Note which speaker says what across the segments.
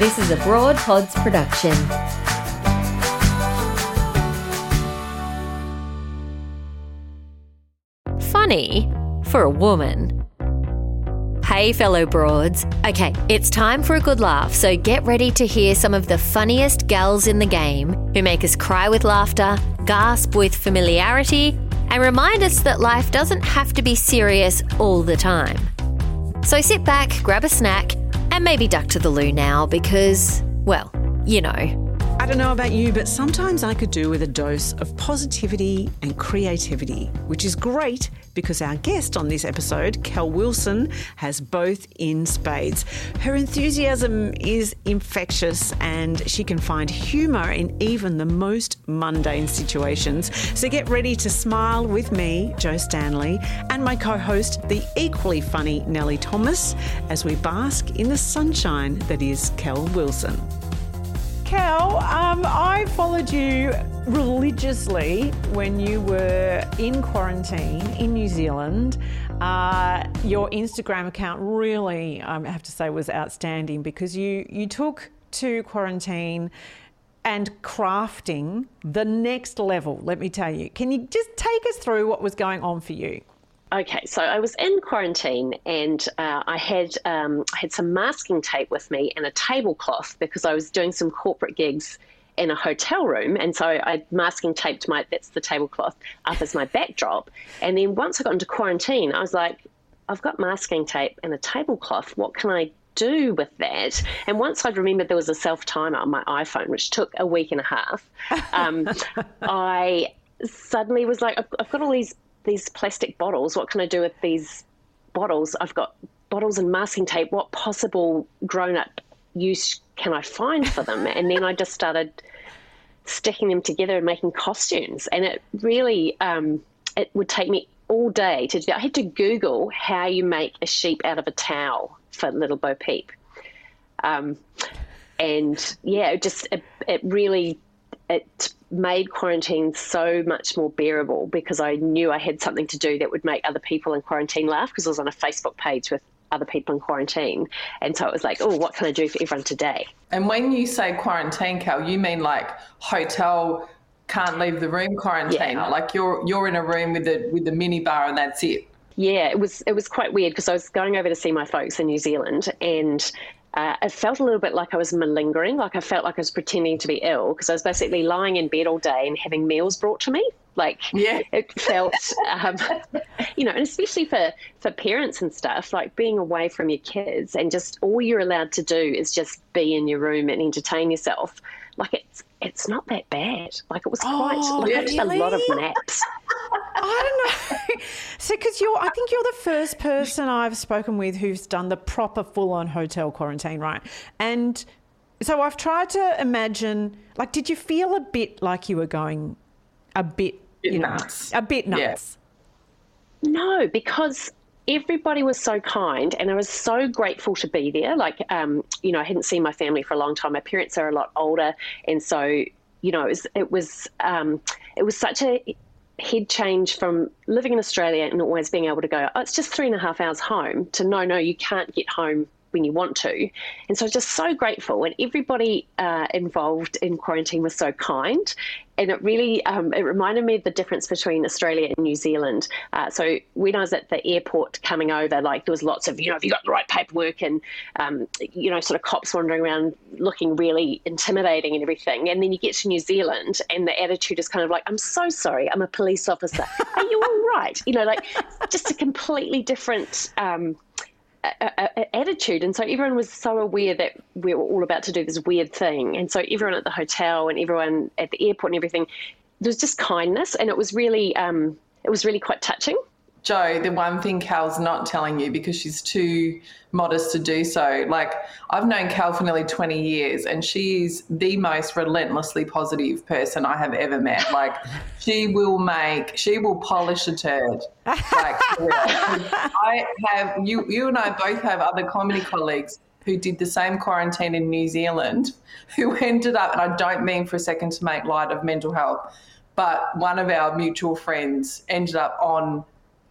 Speaker 1: This is a Broad Pods production. Funny for a woman. Hey, fellow broads. Okay, it's time for a good laugh, so get ready to hear some of the funniest gals in the game who make us cry with laughter, gasp with familiarity, and remind us that life doesn't have to be serious all the time. So sit back, grab a snack, and maybe duck to the loo now because, well, you know.
Speaker 2: I don't know about you, but sometimes I could do with a dose of positivity and creativity, which is great because our guest on this episode, Cal Wilson, has both in spades. Her enthusiasm is infectious and she can find humour in even the most mundane situations. So get ready to smile with me, Jo Stanley, and my co host, the equally funny Nelly Thomas, as we bask in the sunshine that is Cal Wilson. Cal, um, I followed you religiously when you were in quarantine in New Zealand. Uh, your Instagram account really, um, I have to say, was outstanding because you you took to quarantine and crafting the next level. Let me tell you. Can you just take us through what was going on for you?
Speaker 3: Okay, so I was in quarantine and uh, I had um, I had some masking tape with me and a tablecloth because I was doing some corporate gigs in a hotel room, and so I masking taped my that's the tablecloth up as my backdrop. And then once I got into quarantine, I was like, I've got masking tape and a tablecloth. What can I do with that? And once I'd remembered there was a self timer on my iPhone, which took a week and a half, um, I suddenly was like, I've, I've got all these these plastic bottles. What can I do with these bottles? I've got bottles and masking tape. What possible grown up use can I find for them? and then I just started sticking them together and making costumes. And it really, um, it would take me all day to do. I had to Google how you make a sheep out of a towel for Little Bo Peep. Um, and yeah, it just it, it really it made quarantine so much more bearable because I knew I had something to do that would make other people in quarantine laugh because I was on a Facebook page with other people in quarantine. And so it was like, oh, what can I do for everyone today?
Speaker 4: And when you say quarantine, Cal, you mean like hotel can't leave the room quarantine. Yeah. Like you're you're in a room with the with the mini bar and that's it.
Speaker 3: Yeah, it was it was quite weird because I was going over to see my folks in New Zealand and uh, it felt a little bit like I was malingering, like I felt like I was pretending to be ill because I was basically lying in bed all day and having meals brought to me. Like, yeah. it felt, um, you know, and especially for, for parents and stuff, like being away from your kids and just all you're allowed to do is just be in your room and entertain yourself. Like, it's it's not that bad. Like, it was quite, oh, like, really? a lot of naps.
Speaker 2: I don't know. so, because you're, I think you're the first person I've spoken with who's done the proper full on hotel quarantine, right? And so I've tried to imagine, like, did you feel a bit like you were going a bit, bit you know, nuts. a bit nuts?
Speaker 3: Yeah. No, because everybody was so kind and I was so grateful to be there. Like, um, you know, I hadn't seen my family for a long time. My parents are a lot older. And so, you know, it was, it was, um, it was such a head change from living in Australia and always being able to go, oh, it's just three and a half hours home to no, no, you can't get home when you want to. And so just so grateful. And everybody uh, involved in quarantine was so kind. And it really um, it reminded me of the difference between Australia and New Zealand. Uh, so when I was at the airport coming over, like there was lots of, you know, have you got the right paperwork and, um, you know, sort of cops wandering around looking really intimidating and everything. And then you get to New Zealand and the attitude is kind of like, I'm so sorry, I'm a police officer. Are you all right? You know, like just a completely different. Um, attitude. And so everyone was so aware that we were all about to do this weird thing. And so everyone at the hotel and everyone at the airport and everything, there was just kindness. And it was really, um, it was really quite touching.
Speaker 4: Jo, the one thing Cal's not telling you because she's too modest to do so. Like, I've known Cal for nearly 20 years, and she is the most relentlessly positive person I have ever met. Like, she will make, she will polish a turd. Like, I have, you, you and I both have other comedy colleagues who did the same quarantine in New Zealand who ended up, and I don't mean for a second to make light of mental health, but one of our mutual friends ended up on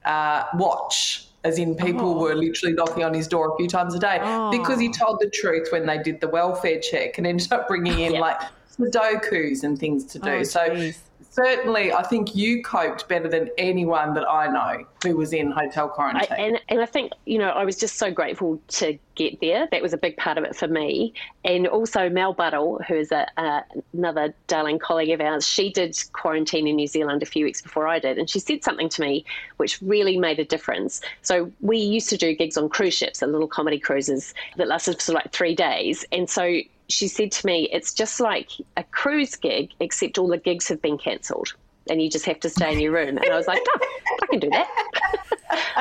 Speaker 4: uh, watch as in people
Speaker 2: Oh.
Speaker 4: were literally knocking on his door a few times a day because he told the truth when they did the welfare check and ended up bringing in
Speaker 3: Yeah.
Speaker 4: like Sudokus and things to do.
Speaker 2: Oh,
Speaker 4: so
Speaker 2: geez.
Speaker 4: certainly, I think you coped better than anyone that I know who was in hotel
Speaker 3: I,
Speaker 4: quarantine.
Speaker 3: and and I think you know I was just so grateful to get there. That was a big part of it for me. And also Mel Buttle, who is a, uh, another darling colleague of ours, she did quarantine in New Zealand a few weeks before I did, and she said something to me which really made a difference. So we used to do gigs on cruise ships, the little comedy cruises that lasted for like three days, and so. She said to me, "It's just like a cruise gig, except all the gigs have been cancelled, and you just have to stay in your room." And I was like, "Oh, I can do that."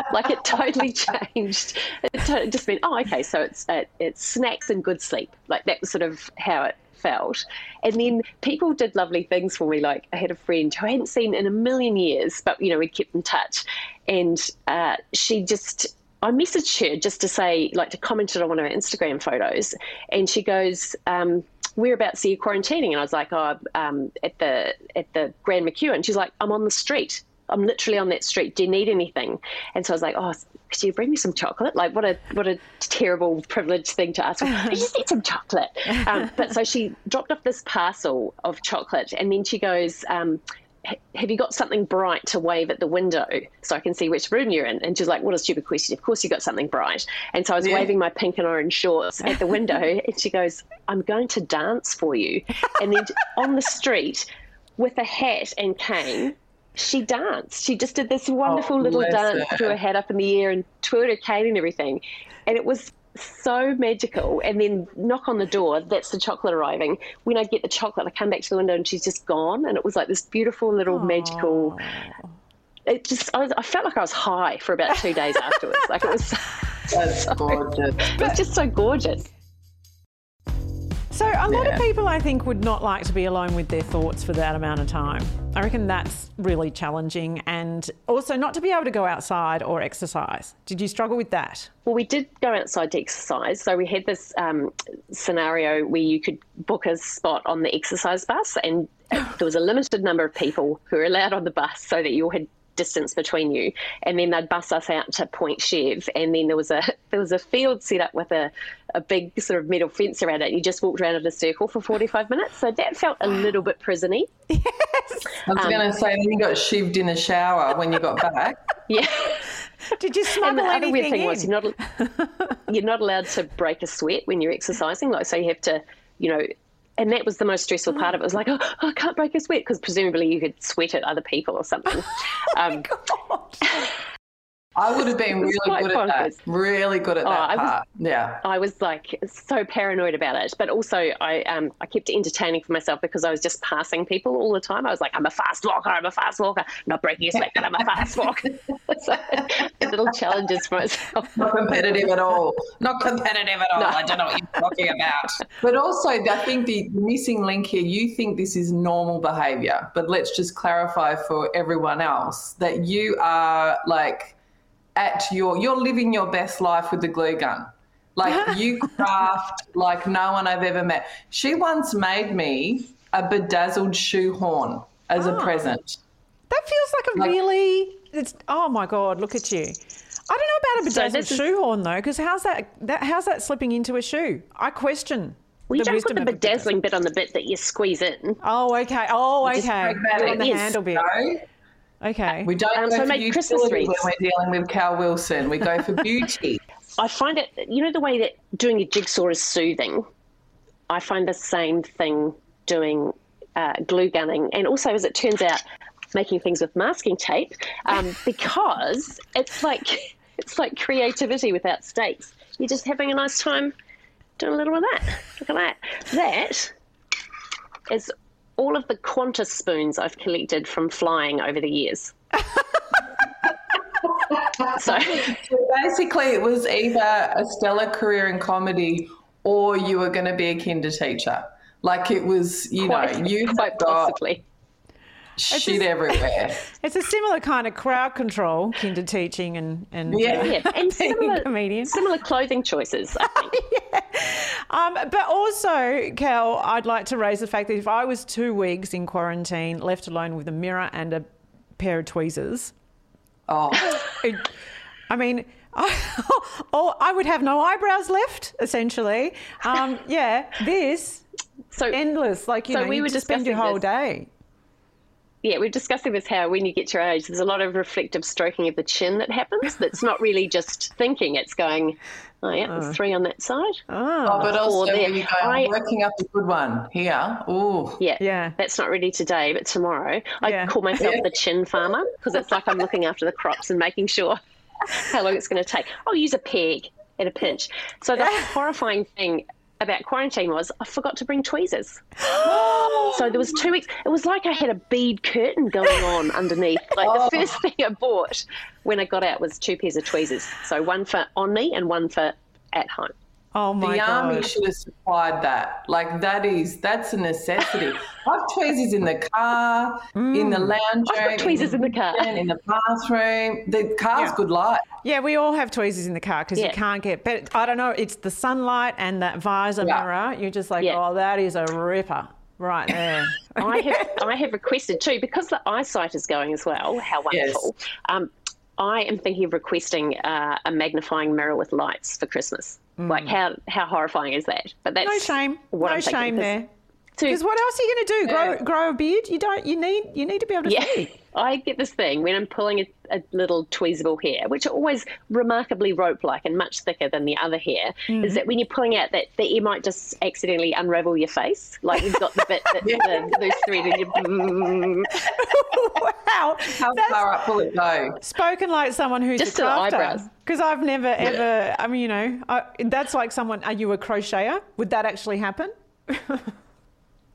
Speaker 3: like it totally changed. It just meant, oh, okay, so it's uh, it's snacks and good sleep. Like that was sort of how it felt. And then people did lovely things for me. Like I had a friend who I hadn't seen in a million years, but you know we kept in touch, and uh, she just. I messaged her just to say, like, to comment on one of her Instagram photos, and she goes, um, "Whereabouts are you quarantining?" And I was like, "Oh, um, at the at the Grand McEwen." She's like, "I'm on the street. I'm literally on that street. Do you need anything?" And so I was like, "Oh, could you bring me some chocolate?" Like, what a what a terrible privileged thing to ask. I just need some chocolate. Um, but so she dropped off this parcel of chocolate, and then she goes. Um, "H- have you got something bright to wave at the window so I can see which room you're in? And she's like, what a stupid question. Of course you got something bright. And so I was
Speaker 4: Yeah.
Speaker 3: waving my pink and orange shorts at the window and she goes, I'm going to dance for you. And then on the street with a hat and cane, she danced. She just did this wonderful
Speaker 4: Oh,
Speaker 3: little dance,
Speaker 4: her.
Speaker 3: threw her hat up in the air and twirled her cane and everything. And it was so magical. And then knock on the door, that's the chocolate arriving. When I get the chocolate, I come back to the window and she's just gone. And it was like this beautiful little magical. It just, I, was, I felt like I was high for about two days afterwards. Like it was,
Speaker 4: That's gorgeous.
Speaker 3: it was just so gorgeous.
Speaker 2: So a lot
Speaker 4: Yeah.
Speaker 2: of people, I think, would not like to be alone with their thoughts for that amount of time. I reckon that's really challenging, and also not to be able to go outside or exercise. Did you struggle with that?
Speaker 3: Well, we did go outside to exercise. So we had this um, scenario where you could book a spot on the exercise bus, and there was a limited number of people who were allowed on the bus so that you had distance between you. And then they'd bus us out to Point Chev and then there was a there was a field set up with a, a big sort of metal fence around it. You just walked around in a circle for 45 minutes. So that felt a little bit prisony.
Speaker 4: I was
Speaker 3: Um,
Speaker 4: going to say, you got shivved in the shower when you got back.
Speaker 3: yeah.
Speaker 2: Did you
Speaker 3: And
Speaker 2: smuggle
Speaker 3: the other weird
Speaker 2: anything
Speaker 3: thing was you're not you're not allowed to break a sweat when you're exercising. Like so, you have to, you know, and that was the most stressful part of it. It was like, oh, I can't break a sweat because presumably you could sweat at other people or something. Um,
Speaker 4: I would have been really good at that. Really good at
Speaker 3: Oh,
Speaker 4: that
Speaker 3: I was-
Speaker 4: part. yeah.
Speaker 3: I was like so paranoid about it, but also I um I kept entertaining for myself because I was just passing people all the time. I was like, I'm a fast walker, I'm a fast walker, not breaking a sweat, but I'm a fast walker. so little challenges for myself.
Speaker 4: Not competitive at all. Not competitive at all. I don't know what you're talking about. But also, I think the missing link here, you think this is normal behavior, but let's just clarify for everyone else that you are like at your, you're living your best life with the glue gun. Like you craft like no one I've ever met. She once made me a bedazzled shoehorn as a
Speaker 2: Ah.
Speaker 4: present.
Speaker 2: That feels like a
Speaker 4: Like-
Speaker 2: really. It's oh my god! Look at you. I don't know about a
Speaker 3: So
Speaker 2: bedazzled
Speaker 3: this is-
Speaker 2: shoehorn though, because how's that, that? How's that slipping into a shoe? I question.
Speaker 3: Well, you
Speaker 2: the
Speaker 3: don't put the
Speaker 2: of a bedazzle-
Speaker 3: bedazzling bit on the bit that you squeeze in.
Speaker 2: Oh, okay. Oh,
Speaker 3: just
Speaker 2: okay.
Speaker 3: break that
Speaker 2: On the handle bit.
Speaker 4: No,
Speaker 2: Okay.
Speaker 4: we don't
Speaker 3: Um,
Speaker 4: go
Speaker 3: so I
Speaker 4: for
Speaker 3: made Christmas
Speaker 4: utility when we're dealing with Cal Wilson. We go for beauty.
Speaker 3: I find it, you know, the way that doing a jigsaw is soothing. I find the same thing doing uh, glue gunning, and also, as it turns out, making things with masking tape, um, because it's like it's like creativity without stakes. You're just having a nice time doing a little of that. Look at that. That is all of the Qantas spoons I've collected from flying over the years. so.
Speaker 4: So basically, it was either a stellar career in comedy or you were going to be a kinder teacher. Like it was, you know, you
Speaker 3: quite
Speaker 4: have got
Speaker 3: possibly.
Speaker 4: Shit everywhere.
Speaker 2: It's a similar kind of crowd control, kinder teaching, and and
Speaker 4: Yeah.
Speaker 2: uh,
Speaker 3: Yeah, and similar,
Speaker 2: comedian.
Speaker 3: similar clothing choices. I think.
Speaker 2: Um, but also, Cal, I'd like to raise the fact that if I was two weeks in quarantine, left alone with a mirror and a pair of tweezers,
Speaker 4: Oh,
Speaker 2: it, I mean, or I would have no eyebrows left, essentially. Um, yeah, this
Speaker 3: So
Speaker 2: endless. Like you
Speaker 3: So
Speaker 2: know,
Speaker 3: we
Speaker 2: you
Speaker 3: were
Speaker 2: just spend your whole
Speaker 3: discussing
Speaker 2: day.
Speaker 3: Yeah, we're discussing this how when you get to our age, there's a lot of reflective stroking of the chin that happens. That's not really just thinking; it's going, oh yeah, there's oh. three on that side.
Speaker 4: Oh, oh
Speaker 3: but
Speaker 4: also
Speaker 3: there.
Speaker 4: when you go,
Speaker 3: I-
Speaker 4: I'm working up a good one here. Ooh.
Speaker 3: Yeah,
Speaker 2: Yeah.
Speaker 3: That's not really today, but tomorrow. I
Speaker 2: Yeah.
Speaker 3: call myself the chin farmer because it's like I'm looking after the crops and making sure how long it's going to take. I'll use a peg at a pinch. So the horrifying thing about quarantine was I forgot to bring tweezers. so there was two weeks. It was like I had a bead curtain going on underneath. Like
Speaker 2: Oh.
Speaker 3: the first thing I bought when I got out was two pairs of tweezers. So one for on me and one for at home.
Speaker 2: Oh my
Speaker 4: The
Speaker 2: god!
Speaker 4: army should have supplied that. Like that is that's a necessity. I've tweezers in the car, in the lounge
Speaker 3: I've got
Speaker 4: room,
Speaker 3: tweezers in the car.
Speaker 4: in the bathroom. The car's
Speaker 2: Yeah.
Speaker 4: good light.
Speaker 2: Yeah, we all have tweezers in the car because you can't get. But I don't know. It's the sunlight and that visor
Speaker 4: Yeah.
Speaker 2: mirror. You're just like,
Speaker 3: Yeah.
Speaker 2: oh, that is a ripper right there.
Speaker 3: I have I have requested too because the eyesight is going as well. How
Speaker 4: Yes.
Speaker 3: wonderful! Um, I am thinking of requesting uh, a magnifying mirror with lights for Christmas. Like how how horrifying is that? But that's
Speaker 2: Mm. no shame.
Speaker 3: What
Speaker 2: no
Speaker 3: I'm
Speaker 2: shame there. Because what else are you going to do? Grow
Speaker 4: Yeah.
Speaker 2: grow a beard? You don't. You need. You need to be able to
Speaker 3: Yeah,
Speaker 2: see.
Speaker 3: I get this thing when I'm pulling a, a little tweezable hair, which are always remarkably rope-like and much thicker than the other hair,
Speaker 2: Mm-hmm.
Speaker 3: is that when you're pulling out that, that you might just accidentally unravel your face, like you've got the bit that's the loose thread and you.
Speaker 2: Wow.
Speaker 4: How
Speaker 2: That's
Speaker 4: far up will it go?
Speaker 2: spoken like someone who's
Speaker 3: Just
Speaker 2: a
Speaker 3: to the
Speaker 2: crafter.
Speaker 3: eyebrows.
Speaker 2: Because I've never ever. I mean, you know, I, that's like someone. Are you a crocheter? Would that actually happen?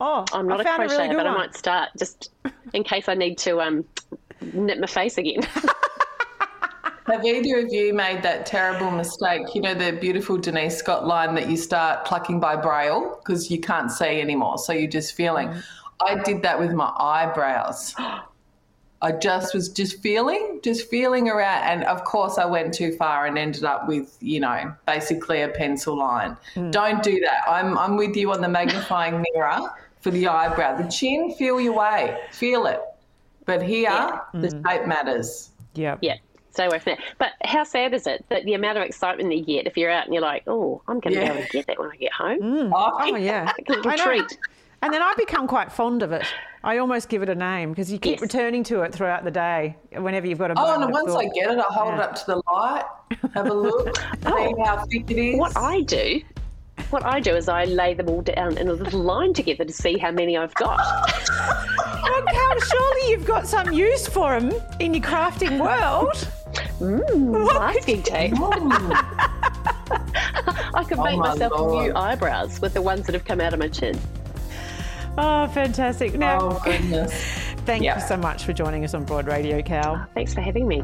Speaker 2: oh,
Speaker 3: I'm not
Speaker 2: I
Speaker 3: a crocheter,
Speaker 2: a really good
Speaker 3: but I might start just in case I need to um, knit my face again.
Speaker 4: Have either of you made that terrible mistake? You know the beautiful Denise Scott line that you start plucking by braille because you can't see anymore, so you're just feeling. I did that with my eyebrows. I just was just feeling, just feeling around, and of course I went too far and ended up with, you know, basically a pencil line. Hmm. Don't do that. I'm I'm with you on the magnifying mirror for the eyebrow. The chin, feel your way, feel it, but here the hmm. shape matters.
Speaker 2: Yeah.
Speaker 3: yeah, stay away from that. But how sad is it that the amount of excitement that you get if you're out and you're like, oh, I'm going to
Speaker 4: Yeah.
Speaker 3: be able to get that when I get home? Hmm.
Speaker 2: Oh, oh yeah.
Speaker 3: Like a little
Speaker 2: I know.
Speaker 3: treat.
Speaker 2: And then I become quite fond of it. I almost give it a name because you keep
Speaker 3: Yes.
Speaker 2: returning to it throughout the day. Whenever you've got a
Speaker 4: Oh, and
Speaker 2: of
Speaker 4: once I get it, I hold it up to the light, have a look, see how thick it is.
Speaker 3: What I do, what I do is I lay them all down in a little line together to see how many I've got.
Speaker 2: Oh, Cal, surely you've got some use for them in your crafting world.
Speaker 3: Asking tape.
Speaker 4: Mm.
Speaker 3: I could
Speaker 4: Oh
Speaker 3: make
Speaker 4: my
Speaker 3: myself
Speaker 4: Lord.
Speaker 3: new eyebrows with the ones that have come out of my chin.
Speaker 2: Oh, fantastic. Now,
Speaker 4: Oh, goodness.
Speaker 2: thank
Speaker 4: Yeah.
Speaker 2: you so much for joining us on Broad Radio, Cal.
Speaker 3: Thanks for having me.